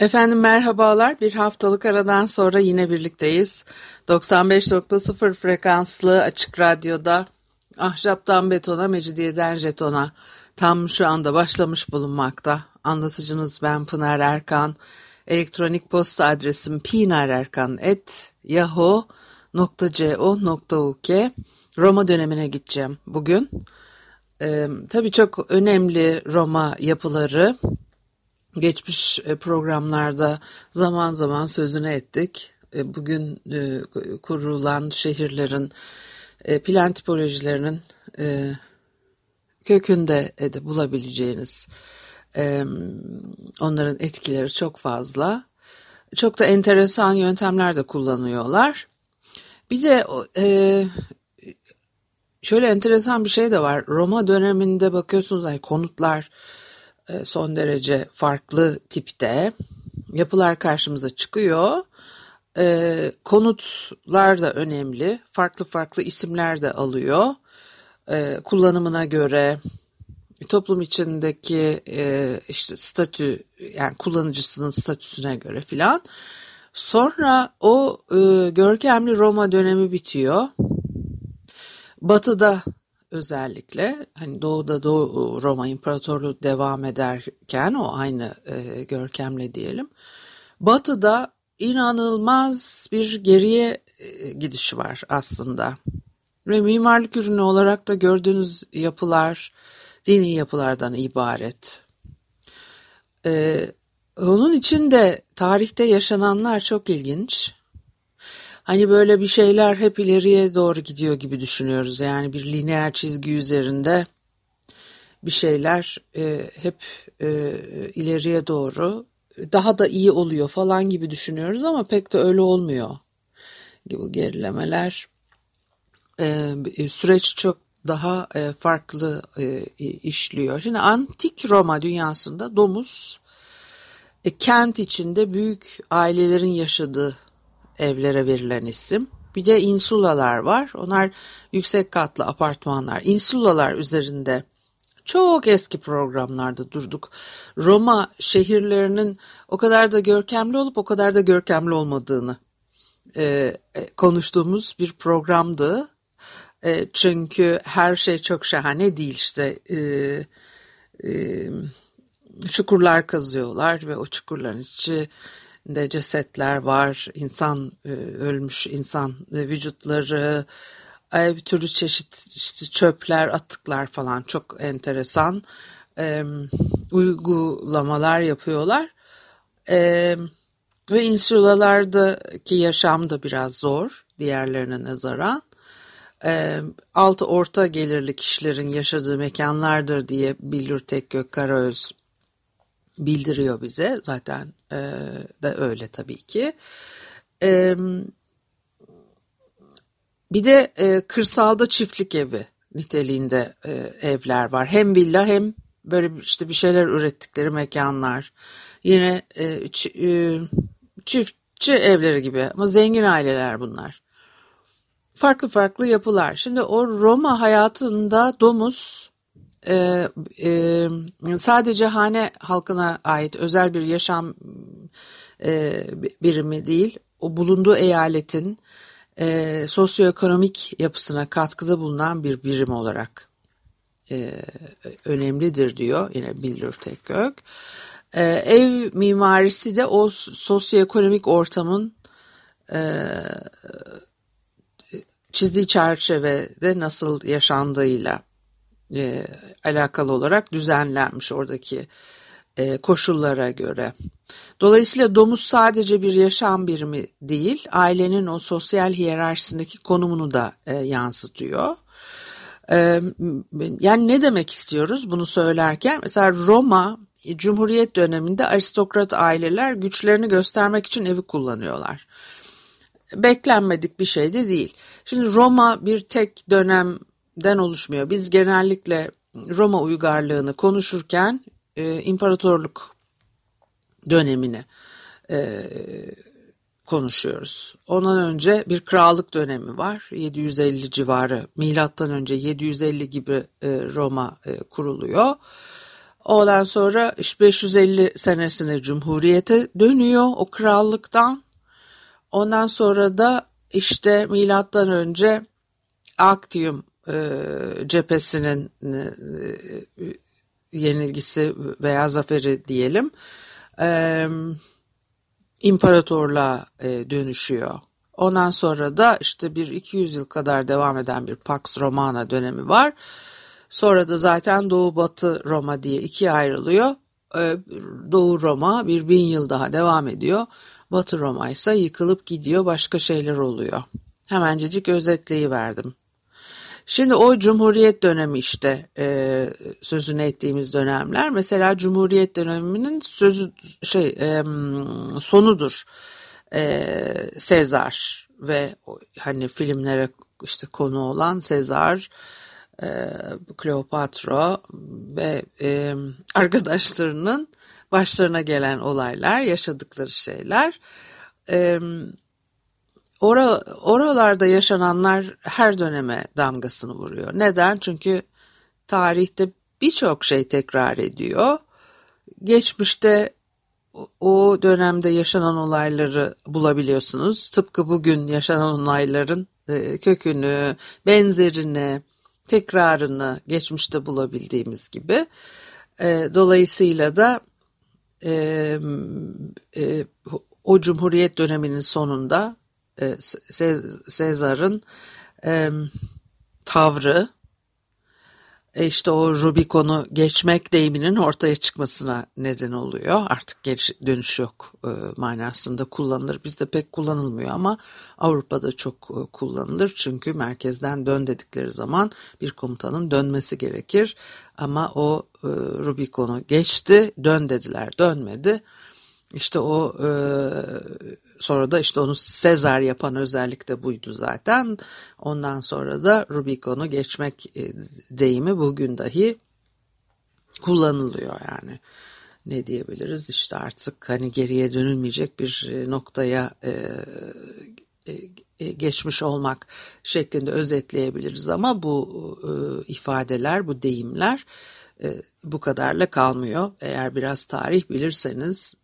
Efendim merhabalar. Bir haftalık aradan sonra yine birlikteyiz. 95.0 frekanslı açık radyoda ahşaptan betona, mecidiyeden jetona tam şu anda başlamış bulunmakta. Anlatıcınız ben Pınar Erkan. Elektronik posta adresim pinarerkan.yahoo.co.uk Roma dönemine gideceğim bugün. Ee, tabii çok önemli Roma yapıları geçmiş e, programlarda zaman zaman sözüne ettik. E, bugün e, kurulan şehirlerin plan tipolojilerinin kökünde de bulabileceğiniz onların etkileri çok fazla. Çok da enteresan yöntemler de kullanıyorlar. Bir de şöyle enteresan bir şey de var. Roma döneminde bakıyorsunuz hani konutlar son derece farklı tipte yapılar karşımıza çıkıyor. E, konutlar da önemli. Farklı farklı isimler de alıyor. E, kullanımına göre toplum içindeki e, işte statü yani kullanıcısının statüsüne göre filan. Sonra o e, görkemli Roma dönemi bitiyor. Batı'da özellikle hani doğuda Doğu Roma İmparatorluğu devam ederken o aynı e, görkemle diyelim. Batı'da inanılmaz bir geriye e, gidiş var aslında. Ve mimarlık ürünü olarak da gördüğünüz yapılar dini yapılardan ibaret. Ee, onun için de tarihte yaşananlar çok ilginç. Hani böyle bir şeyler hep ileriye doğru gidiyor gibi düşünüyoruz. Yani bir lineer çizgi üzerinde bir şeyler e, hep e, ileriye doğru daha da iyi oluyor falan gibi düşünüyoruz ama pek de öyle olmuyor. Bu gerilemeler e, süreç çok daha e, farklı e, işliyor. Şimdi antik Roma dünyasında domuz e, kent içinde büyük ailelerin yaşadığı evlere verilen isim. Bir de insulalar var. Onlar yüksek katlı apartmanlar. Insulalar üzerinde çok eski programlarda durduk. Roma şehirlerinin o kadar da görkemli olup o kadar da görkemli olmadığını e, e konuştuğumuz bir programdı. E, çünkü her şey çok şahane değil işte. E, e, çukurlar kazıyorlar ve o çukurların içi de cesetler var, insan e, ölmüş insan e, vücutları, e, bir türlü çeşit işte çöpler, atıklar falan çok enteresan uygulamalar yapıyorlar. ve insulalardaki yaşam da biraz zor diğerlerine nazaran. altı orta gelirli kişilerin yaşadığı mekanlardır diye Billur Tekgök Karaöz bildiriyor bize. Zaten e, de öyle tabii ki. E, bir de e, kırsalda çiftlik evi niteliğinde e, evler var. Hem villa hem böyle işte bir şeyler ürettikleri mekanlar. Yine e, e, çiftçi evleri gibi ama zengin aileler bunlar. Farklı farklı yapılar. Şimdi o Roma hayatında domuz e, e, sadece hane halkına ait özel bir yaşam e, birimi değil, o bulunduğu eyaletin e, sosyoekonomik yapısına katkıda bulunan bir birim olarak e, önemlidir diyor yine Billur Tekgök. E, ev mimarisi de o sosyoekonomik ortamın e, çizdiği çerçevede nasıl yaşandığıyla e, alakalı olarak düzenlenmiş oradaki e, koşullara göre. Dolayısıyla domuz sadece bir yaşam birimi değil, ailenin o sosyal hiyerarşisindeki konumunu da e, yansıtıyor. E, yani ne demek istiyoruz bunu söylerken? Mesela Roma Cumhuriyet döneminde aristokrat aileler güçlerini göstermek için evi kullanıyorlar. beklenmedik bir şey de değil. Şimdi Roma bir tek dönemden oluşmuyor. Biz genellikle Roma uygarlığını konuşurken e, imparatorluk dönemini e, konuşuyoruz. Ondan önce bir krallık dönemi var. 750 civarı milattan önce 750 gibi e, Roma e, kuruluyor. Ondan sonra işte 550 senesine cumhuriyete dönüyor o krallıktan. Ondan sonra da işte milattan önce Actium e, cephesinin e, e, yenilgisi veya zaferi diyelim e, imparatorluğa dönüşüyor. Ondan sonra da işte bir 200 yıl kadar devam eden bir Pax Romana dönemi var. Sonra da zaten Doğu Batı Roma diye ikiye ayrılıyor. Doğu Roma bir bin yıl daha devam ediyor. Batı Roma ise yıkılıp gidiyor başka şeyler oluyor. Hemencecik özetleyiverdim. Şimdi o Cumhuriyet dönemi işte e, sözünü ettiğimiz dönemler. Mesela Cumhuriyet döneminin sözü şey e, sonudur. E, Sezar ve hani filmlere işte konu olan Sezar, e, Kleopatra ve e, arkadaşlarının başlarına gelen olaylar, yaşadıkları şeyler. E, Ora, oralarda yaşananlar her döneme damgasını vuruyor. Neden? Çünkü tarihte birçok şey tekrar ediyor. Geçmişte o dönemde yaşanan olayları bulabiliyorsunuz. Tıpkı bugün yaşanan olayların e, kökünü, benzerini, tekrarını geçmişte bulabildiğimiz gibi. E, dolayısıyla da e, o Cumhuriyet döneminin sonunda e, Sezar'ın e, tavrı e, işte o Rubikon'u geçmek deyiminin ortaya çıkmasına neden oluyor. Artık geri dönüş yok e, manasında kullanılır. Bizde pek kullanılmıyor ama Avrupa'da çok e, kullanılır. Çünkü merkezden dön dedikleri zaman bir komutanın dönmesi gerekir. Ama o e, Rubikon'u geçti, dön dediler, dönmedi. İşte o e, sonra da işte onu Sezar yapan özellik de buydu zaten. Ondan sonra da Rubicon'u geçmek e, deyimi bugün dahi kullanılıyor yani. Ne diyebiliriz işte artık hani geriye dönülmeyecek bir e, noktaya e, e, geçmiş olmak şeklinde özetleyebiliriz ama bu e, ifadeler, bu deyimler e, bu kadarla kalmıyor. Eğer biraz tarih bilirseniz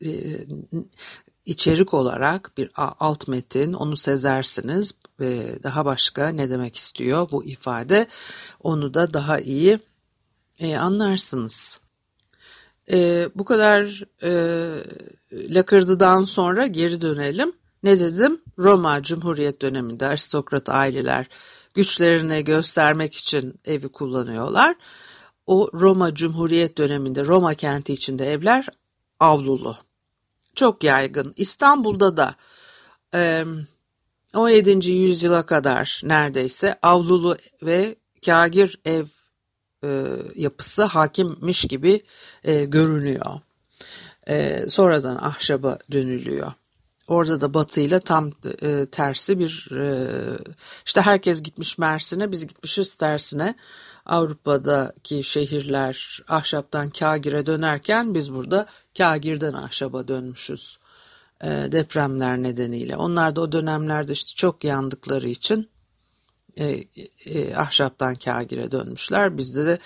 e, e, içerik olarak bir alt metin onu sezersiniz ve daha başka ne demek istiyor bu ifade onu da daha iyi e, anlarsınız. E, bu kadar e, lakırdıdan sonra geri dönelim. Ne dedim? Roma Cumhuriyet döneminde aristokrat aileler güçlerini göstermek için evi kullanıyorlar. O Roma Cumhuriyet döneminde Roma kenti içinde evler avlulu. Çok yaygın. İstanbul'da da 17. yüzyıla kadar neredeyse avlulu ve kagir ev yapısı hakimmiş gibi görünüyor. sonradan ahşaba dönülüyor. Orada da batıyla tam e, tersi bir e, işte herkes gitmiş Mersin'e biz gitmişiz tersine. Avrupa'daki şehirler ahşaptan kagire dönerken biz burada kagirden ahşaba dönmüşüz e, depremler nedeniyle. Onlar da o dönemlerde işte çok yandıkları için e, e, ahşaptan kagire dönmüşler. Bizde de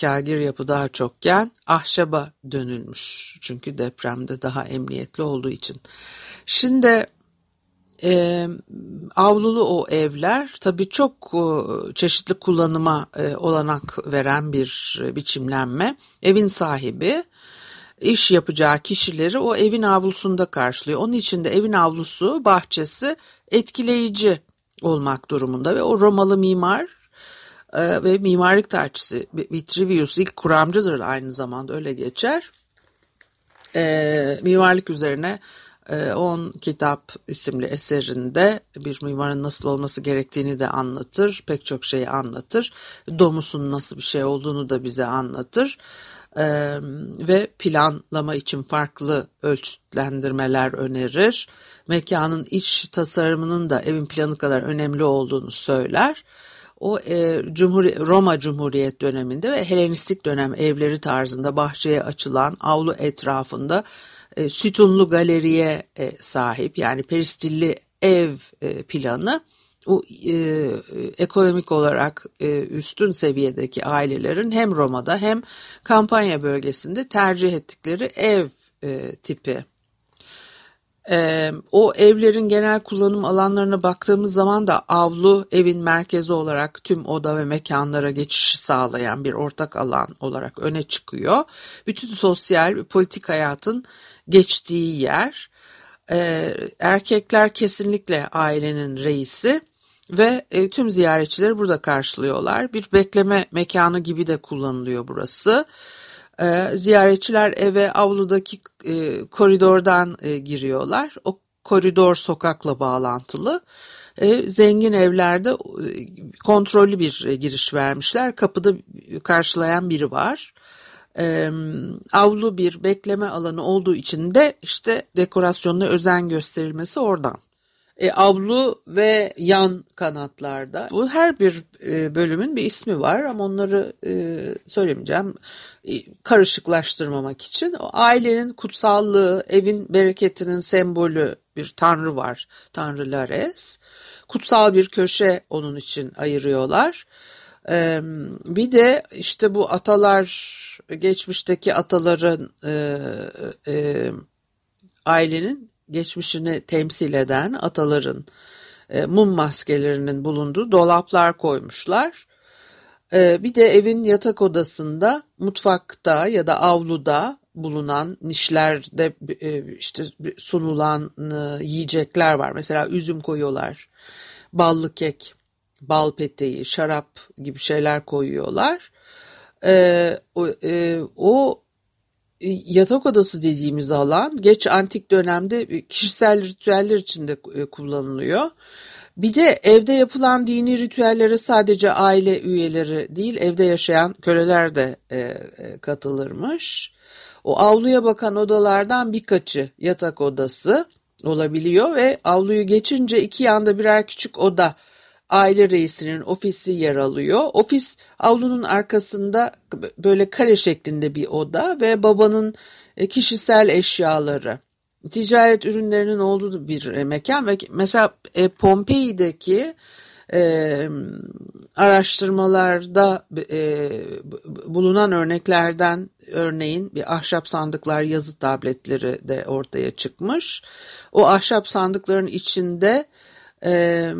kagir yapı daha çokken ahşaba dönülmüş. Çünkü depremde daha emniyetli olduğu için. Şimdi e, avlulu o evler tabii çok e, çeşitli kullanıma e, olanak veren bir e, biçimlenme. Evin sahibi iş yapacağı kişileri o evin avlusunda karşılıyor. Onun için de evin avlusu, bahçesi etkileyici olmak durumunda ve o Romalı mimar e, ve mimarlık tarihçisi Vitruvius ilk kuramcıdır aynı zamanda öyle geçer. E, mimarlık üzerine 10 ee, kitap isimli eserinde bir mimarın nasıl olması gerektiğini de anlatır. Pek çok şeyi anlatır. Domusun nasıl bir şey olduğunu da bize anlatır. e, ve planlama için farklı ölçütlendirmeler önerir. Mekanın iç tasarımının da evin planı kadar önemli olduğunu söyler. O e, Cumhuri Roma Cumhuriyet döneminde ve Helenistik dönem evleri tarzında bahçeye açılan avlu etrafında e, sütunlu galeriye e, sahip yani peristilli ev e, planı o e, ekonomik olarak e, üstün seviyedeki ailelerin hem Roma'da hem kampanya bölgesinde tercih ettikleri ev e, tipi. E, o evlerin genel kullanım alanlarına baktığımız zaman da avlu evin merkezi olarak tüm oda ve mekanlara geçişi sağlayan bir ortak alan olarak öne çıkıyor. Bütün sosyal ve politik hayatın geçtiği yer. E, erkekler kesinlikle ailenin reisi ve e, tüm ziyaretçileri burada karşılıyorlar. Bir bekleme mekanı gibi de kullanılıyor burası. E, ziyaretçiler eve avludaki e, koridordan e, giriyorlar. O koridor sokakla bağlantılı. Zengin evlerde kontrollü bir giriş vermişler. Kapıda karşılayan biri var. E, avlu bir bekleme alanı olduğu için de işte dekorasyonuna özen gösterilmesi oradan e, avlu ve yan kanatlarda. Bu her bir e, bölümün bir ismi var ama onları e, söylemeyeceğim e, karışıklaştırmamak için. O ailenin kutsallığı, evin bereketinin sembolü bir tanrı var. Tanrı Lares. Kutsal bir köşe onun için ayırıyorlar. Bir de işte bu atalar, geçmişteki ataların e, e, ailenin geçmişini temsil eden ataların e, mum maskelerinin bulunduğu dolaplar koymuşlar. E, bir de evin yatak odasında, mutfakta ya da avluda bulunan nişlerde e, işte sunulan e, yiyecekler var. Mesela üzüm koyuyorlar, ballı kek, bal peteği, şarap gibi şeyler koyuyorlar. E, o, e, o yatak odası dediğimiz alan geç antik dönemde kişisel ritüeller içinde e, kullanılıyor. Bir de evde yapılan dini ritüellere sadece aile üyeleri değil evde yaşayan köleler de e, e, katılırmış. O avluya bakan odalardan birkaçı yatak odası olabiliyor ve avluyu geçince iki yanda birer küçük oda aile reisinin ofisi yer alıyor. Ofis avlunun arkasında böyle kare şeklinde bir oda ve babanın e, kişisel eşyaları, ticaret ürünlerinin olduğu bir e, mekan ve mesela e, Pompei'deki e, araştırmalarda e, bulunan örneklerden örneğin bir ahşap sandıklar yazı tabletleri de ortaya çıkmış. O ahşap sandıkların içinde e,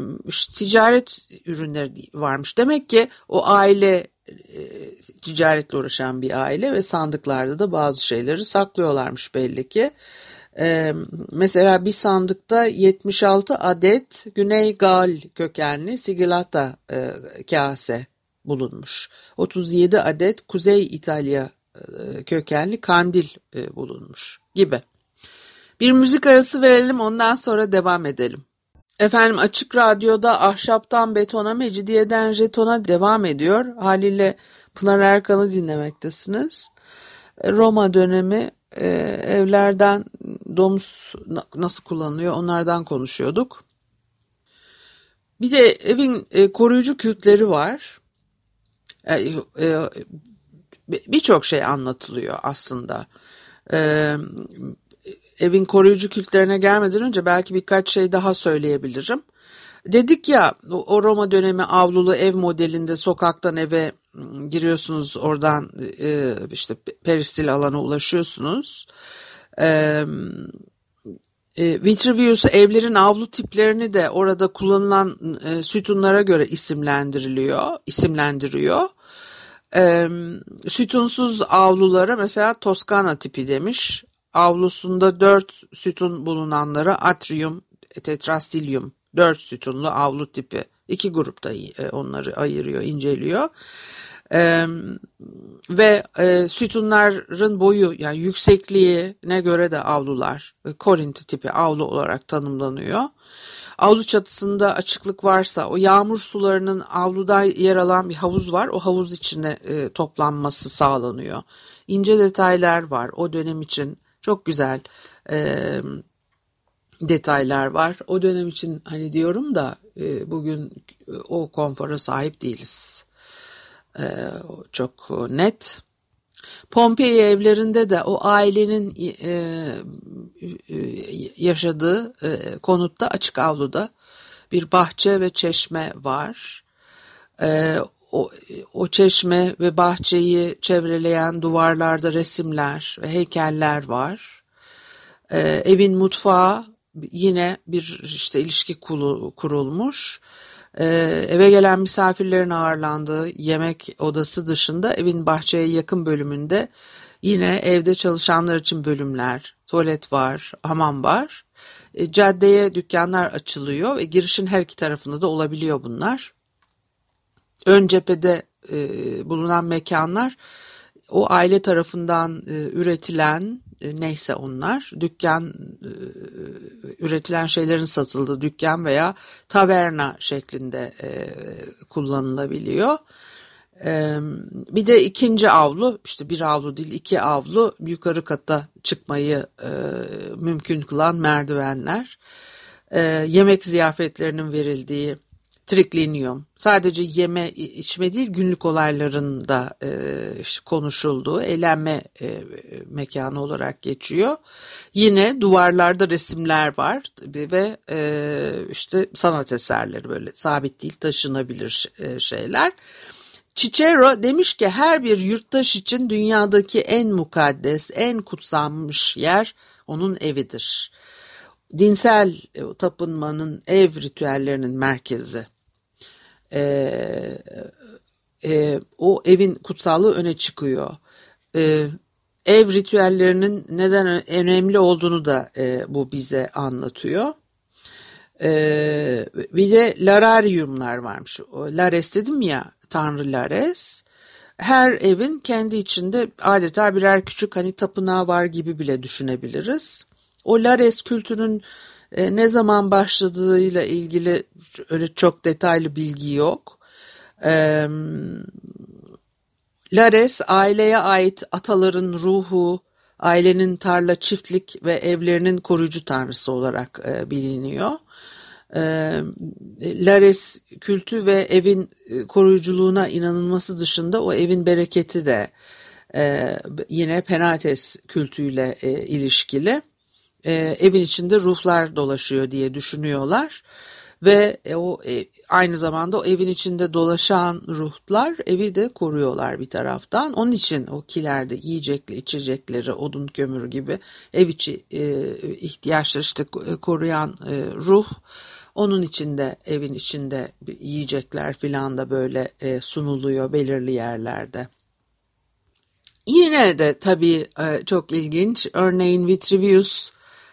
ticaret ürünleri varmış. Demek ki o aile e, ticaretle uğraşan bir aile ve sandıklarda da bazı şeyleri saklıyorlarmış belli ki. E, mesela bir sandıkta 76 adet Güney Gal kökenli sigillata e, kase bulunmuş. 37 adet Kuzey İtalya e, kökenli kandil e, bulunmuş gibi. Bir müzik arası verelim ondan sonra devam edelim. Efendim Açık Radyo'da ahşaptan betona, mecidiyeden jetona devam ediyor. Haliyle Pınar Erkan'ı dinlemektesiniz. Roma dönemi e, evlerden domuz nasıl kullanılıyor onlardan konuşuyorduk. Bir de evin e, koruyucu kültleri var. E, e, Birçok şey anlatılıyor aslında. E, evin koruyucu kültlerine gelmeden önce belki birkaç şey daha söyleyebilirim. Dedik ya o Roma dönemi avlulu ev modelinde sokaktan eve ıı, giriyorsunuz oradan e, işte peristil alana ulaşıyorsunuz. E, Vitruvius evlerin avlu tiplerini de orada kullanılan sütunlara göre isimlendiriliyor, isimlendiriyor. Sütunsuz avlulara mesela Toskana tipi demiş avlusunda dört sütun bulunanlara atrium tetrastylium dört sütunlu avlu tipi iki grupta e, onları ayırıyor inceliyor ee, ve e, sütunların boyu yani yüksekliği ne göre de avlular Korinti tipi avlu olarak tanımlanıyor. Avlu çatısında açıklık varsa o yağmur sularının avluda yer alan bir havuz var. O havuz içine e, toplanması sağlanıyor. ince detaylar var o dönem için çok güzel e, detaylar var. O dönem için hani diyorum da e, bugün o konfora sahip değiliz. E, çok net. Pompei evlerinde de o ailenin e, yaşadığı e, konutta açık avluda bir bahçe ve çeşme var. E, o, o çeşme ve bahçeyi çevreleyen duvarlarda resimler ve heykeller var. E, evin mutfağı yine bir işte ilişki kurulmuş. Ee, eve gelen misafirlerin ağırlandığı yemek odası dışında evin bahçeye yakın bölümünde yine evde çalışanlar için bölümler, tuvalet var, hamam var. E, caddeye dükkanlar açılıyor ve girişin her iki tarafında da olabiliyor bunlar. Ön cephede e, bulunan mekanlar o aile tarafından e, üretilen e, neyse onlar dükkan e, üretilen şeylerin satıldığı dükkan veya taverna şeklinde e, kullanılabiliyor. Bir de ikinci avlu işte bir avlu değil iki avlu yukarı kata çıkmayı mümkün kılan merdivenler. Yemek ziyafetlerinin verildiği triklinium sadece yeme içme değil günlük olayların da e, konuşulduğu eğlenme e, mekanı olarak geçiyor. Yine duvarlarda resimler var ve e, işte sanat eserleri böyle sabit değil taşınabilir e, şeyler. Cicero demiş ki her bir yurttaş için dünyadaki en mukaddes, en kutsanmış yer onun evidir. Dinsel e, tapınmanın ev ritüellerinin merkezi e, e, o evin kutsallığı öne çıkıyor. E, ev ritüellerinin neden önemli olduğunu da e, bu bize anlatıyor. E, bir de larariumlar varmış. Lares dedim ya Tanrı Lares. Her evin kendi içinde adeta birer küçük hani tapınağı var gibi bile düşünebiliriz. O Lares kültünün e, ne zaman başladığıyla ilgili öyle çok detaylı bilgi yok. E, Lares aileye ait ataların ruhu, ailenin tarla, çiftlik ve evlerinin koruyucu tanrısı olarak e, biliniyor. E, Lares kültü ve evin e, koruyuculuğuna inanılması dışında o evin bereketi de e, yine Penates kültüyle e, ilişkili e, evin içinde ruhlar dolaşıyor diye düşünüyorlar ve e, o e, aynı zamanda o evin içinde dolaşan ruhlar evi de koruyorlar bir taraftan. Onun için o kilerde yiyecekli içecekleri, odun kömürü gibi ev içi e, ihtiyaçları işte e, koruyan e, ruh onun içinde evin içinde yiyecekler filan da böyle e, sunuluyor belirli yerlerde. Yine de tabii e, çok ilginç. Örneğin Vitruvius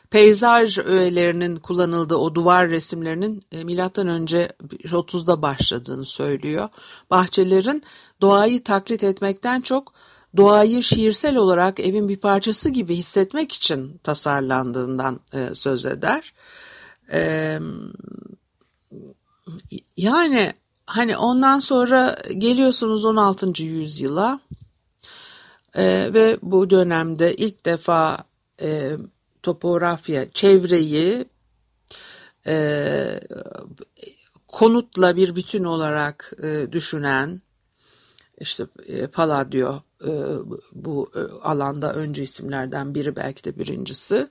peyzaj öğelerinin kullanıldığı o duvar resimlerinin e, milattan önce 30'da başladığını söylüyor. Bahçelerin doğayı taklit etmekten çok doğayı şiirsel olarak evin bir parçası gibi hissetmek için tasarlandığından e, söz eder. E, yani hani ondan sonra geliyorsunuz 16. yüzyıla e, ve bu dönemde ilk defa e, topografya, çevreyi e, konutla bir bütün olarak e, düşünen işte e, Palladio e, bu e, alanda önce isimlerden biri belki de birincisi.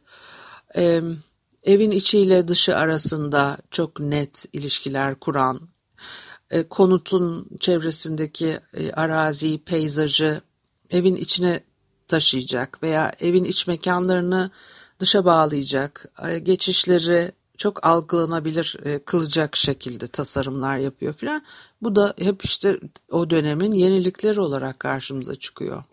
E, evin içiyle dışı arasında çok net ilişkiler kuran, e, konutun çevresindeki e, arazi, peyzajı evin içine taşıyacak veya evin iç mekanlarını dışa bağlayacak, geçişleri çok algılanabilir e, kılacak şekilde tasarımlar yapıyor filan. Bu da hep işte o dönemin yenilikleri olarak karşımıza çıkıyor.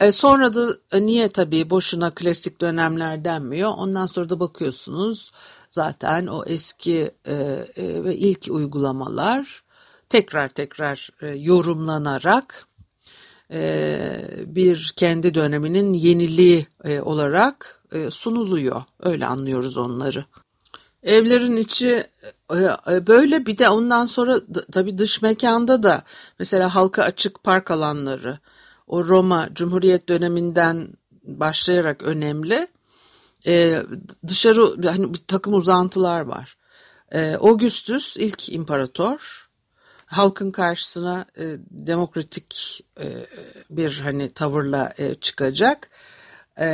E sonra da e, niye tabii boşuna klasik dönemler denmiyor. Ondan sonra da bakıyorsunuz zaten o eski e, ve ilk uygulamalar tekrar tekrar yorumlanarak bir kendi döneminin yeniliği e, olarak e, sunuluyor. Öyle anlıyoruz onları. Evlerin içi böyle bir de ondan sonra tabii dış mekanda da mesela halka açık park alanları, o Roma Cumhuriyet döneminden başlayarak önemli. E, dışarı hani bir takım uzantılar var. E, Augustus ilk imparator halkın karşısına e, demokratik e, bir hani tavırla e, çıkacak. E,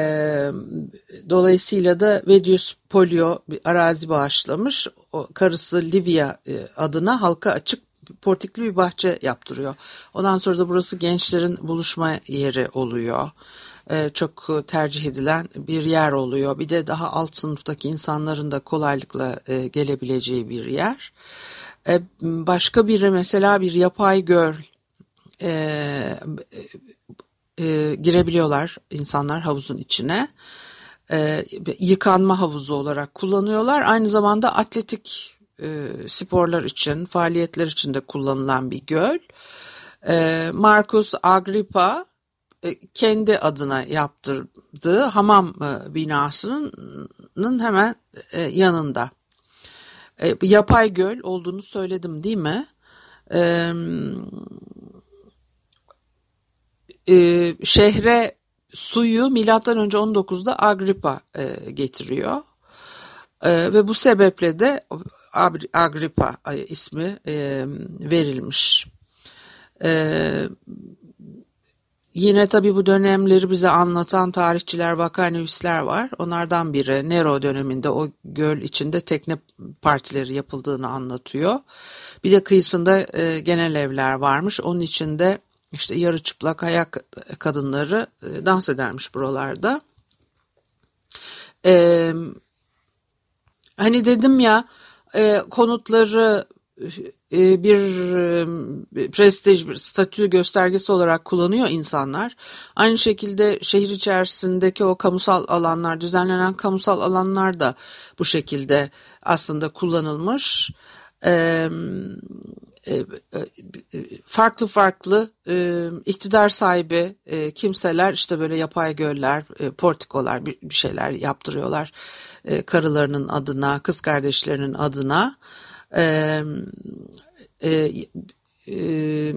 dolayısıyla da Vedius Polio bir arazi bağışlamış. O, karısı Livia e, adına halka açık portikli bir bahçe yaptırıyor. Ondan sonra da burası gençlerin buluşma yeri oluyor. Ee, çok tercih edilen bir yer oluyor. Bir de daha alt sınıftaki insanların da kolaylıkla e, gelebileceği bir yer. Ee, başka biri mesela bir yapay göl e, e, girebiliyorlar insanlar havuzun içine. yıkanma havuzu olarak kullanıyorlar. Aynı zamanda atletik sporlar için, faaliyetler için de kullanılan bir göl. Marcus Agrippa e, kendi adına yaptırdığı hamam e, binasının hemen e, yanında. Yapay göl olduğunu söyledim değil mi? Şehre suyu milattan önce 19'da Agrippa getiriyor. Ve bu sebeple de Agrippa ismi verilmiş. Yine tabii bu dönemleri bize anlatan tarihçiler, vakanüvisler var. Onlardan biri Nero döneminde o göl içinde tekne partileri yapıldığını anlatıyor. Bir de kıyısında e, genel evler varmış. Onun içinde işte yarı çıplak ayak kadınları e, dans edermiş buralarda. E, hani dedim ya e, konutları e, bir e, prestij, bir statü göstergesi olarak kullanıyor insanlar. Aynı şekilde şehir içerisindeki o kamusal alanlar, düzenlenen kamusal alanlar da bu şekilde aslında kullanılmış. E, farklı farklı iktidar sahibi kimseler işte böyle yapay göller, portikolar bir şeyler yaptırıyorlar karılarının adına, kız kardeşlerinin adına e, e,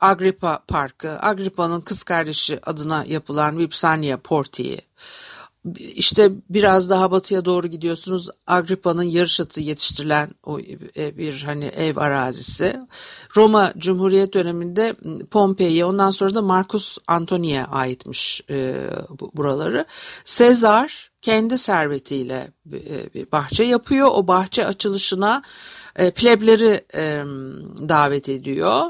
Agrippa Parkı, Agrippa'nın kız kardeşi adına yapılan Vipsania Portiği, işte biraz daha batıya doğru gidiyorsunuz. Agrippa'nın yarış atı yetiştirilen o e, bir hani ev arazisi. Roma Cumhuriyet döneminde Pompei ondan sonra da Marcus Antoni'ye aitmiş e, buraları. Sezar kendi servetiyle e, bir bahçe yapıyor. O bahçe açılışına plebleri davet ediyor.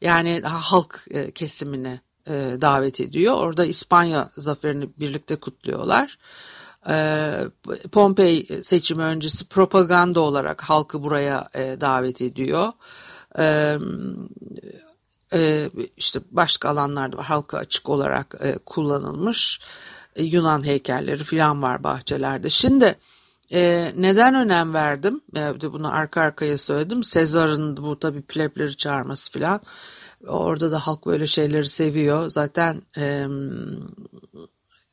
Yani halk kesimini davet ediyor. Orada İspanya zaferini birlikte kutluyorlar. Pompei seçimi öncesi propaganda olarak halkı buraya davet ediyor. İşte başka alanlarda var halka açık olarak kullanılmış. E, Yunan heykelleri falan var bahçelerde. Şimdi e, neden önem verdim? E, bunu arka arkaya söyledim. Sezar'ın bu tabii plebleri çağırması falan. Orada da halk böyle şeyleri seviyor. Zaten e,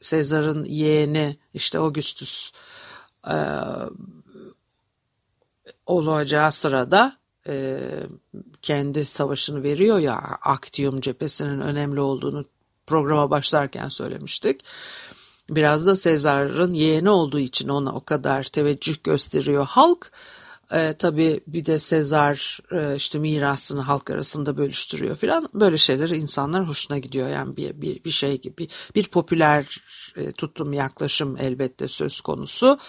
Sezar'ın yeğeni işte Augustus e, olacağı sırada e, kendi savaşını veriyor ya Actium cephesinin önemli olduğunu programa başlarken söylemiştik. Biraz da Sezar'ın yeğeni olduğu için ona o kadar teveccüh gösteriyor halk. E, tabii bir de Sezar e, işte mirasını halk arasında bölüştürüyor filan. Böyle şeyler insanlar hoşuna gidiyor. Yani bir, bir, bir şey gibi bir popüler e, tutum yaklaşım elbette söz konusu.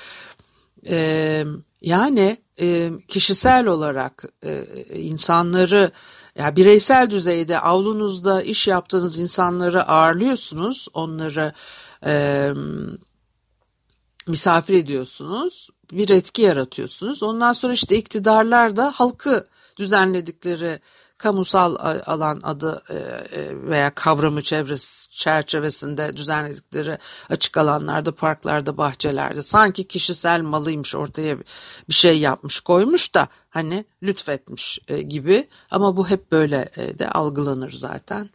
E, yani e, kişisel olarak e, insanları ya bireysel düzeyde avlunuzda iş yaptığınız insanları ağırlıyorsunuz. Onları e, misafir ediyorsunuz. Bir etki yaratıyorsunuz. Ondan sonra işte iktidarlar da halkı düzenledikleri kamusal alan adı e, e, veya kavramı çevresi çerçevesinde düzenledikleri açık alanlarda, parklarda, bahçelerde sanki kişisel malıymış ortaya bir şey yapmış koymuş da hani lütfetmiş e, gibi ama bu hep böyle de algılanır zaten.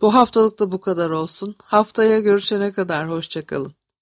Bu haftalık da bu kadar olsun. Haftaya görüşene kadar hoşçakalın.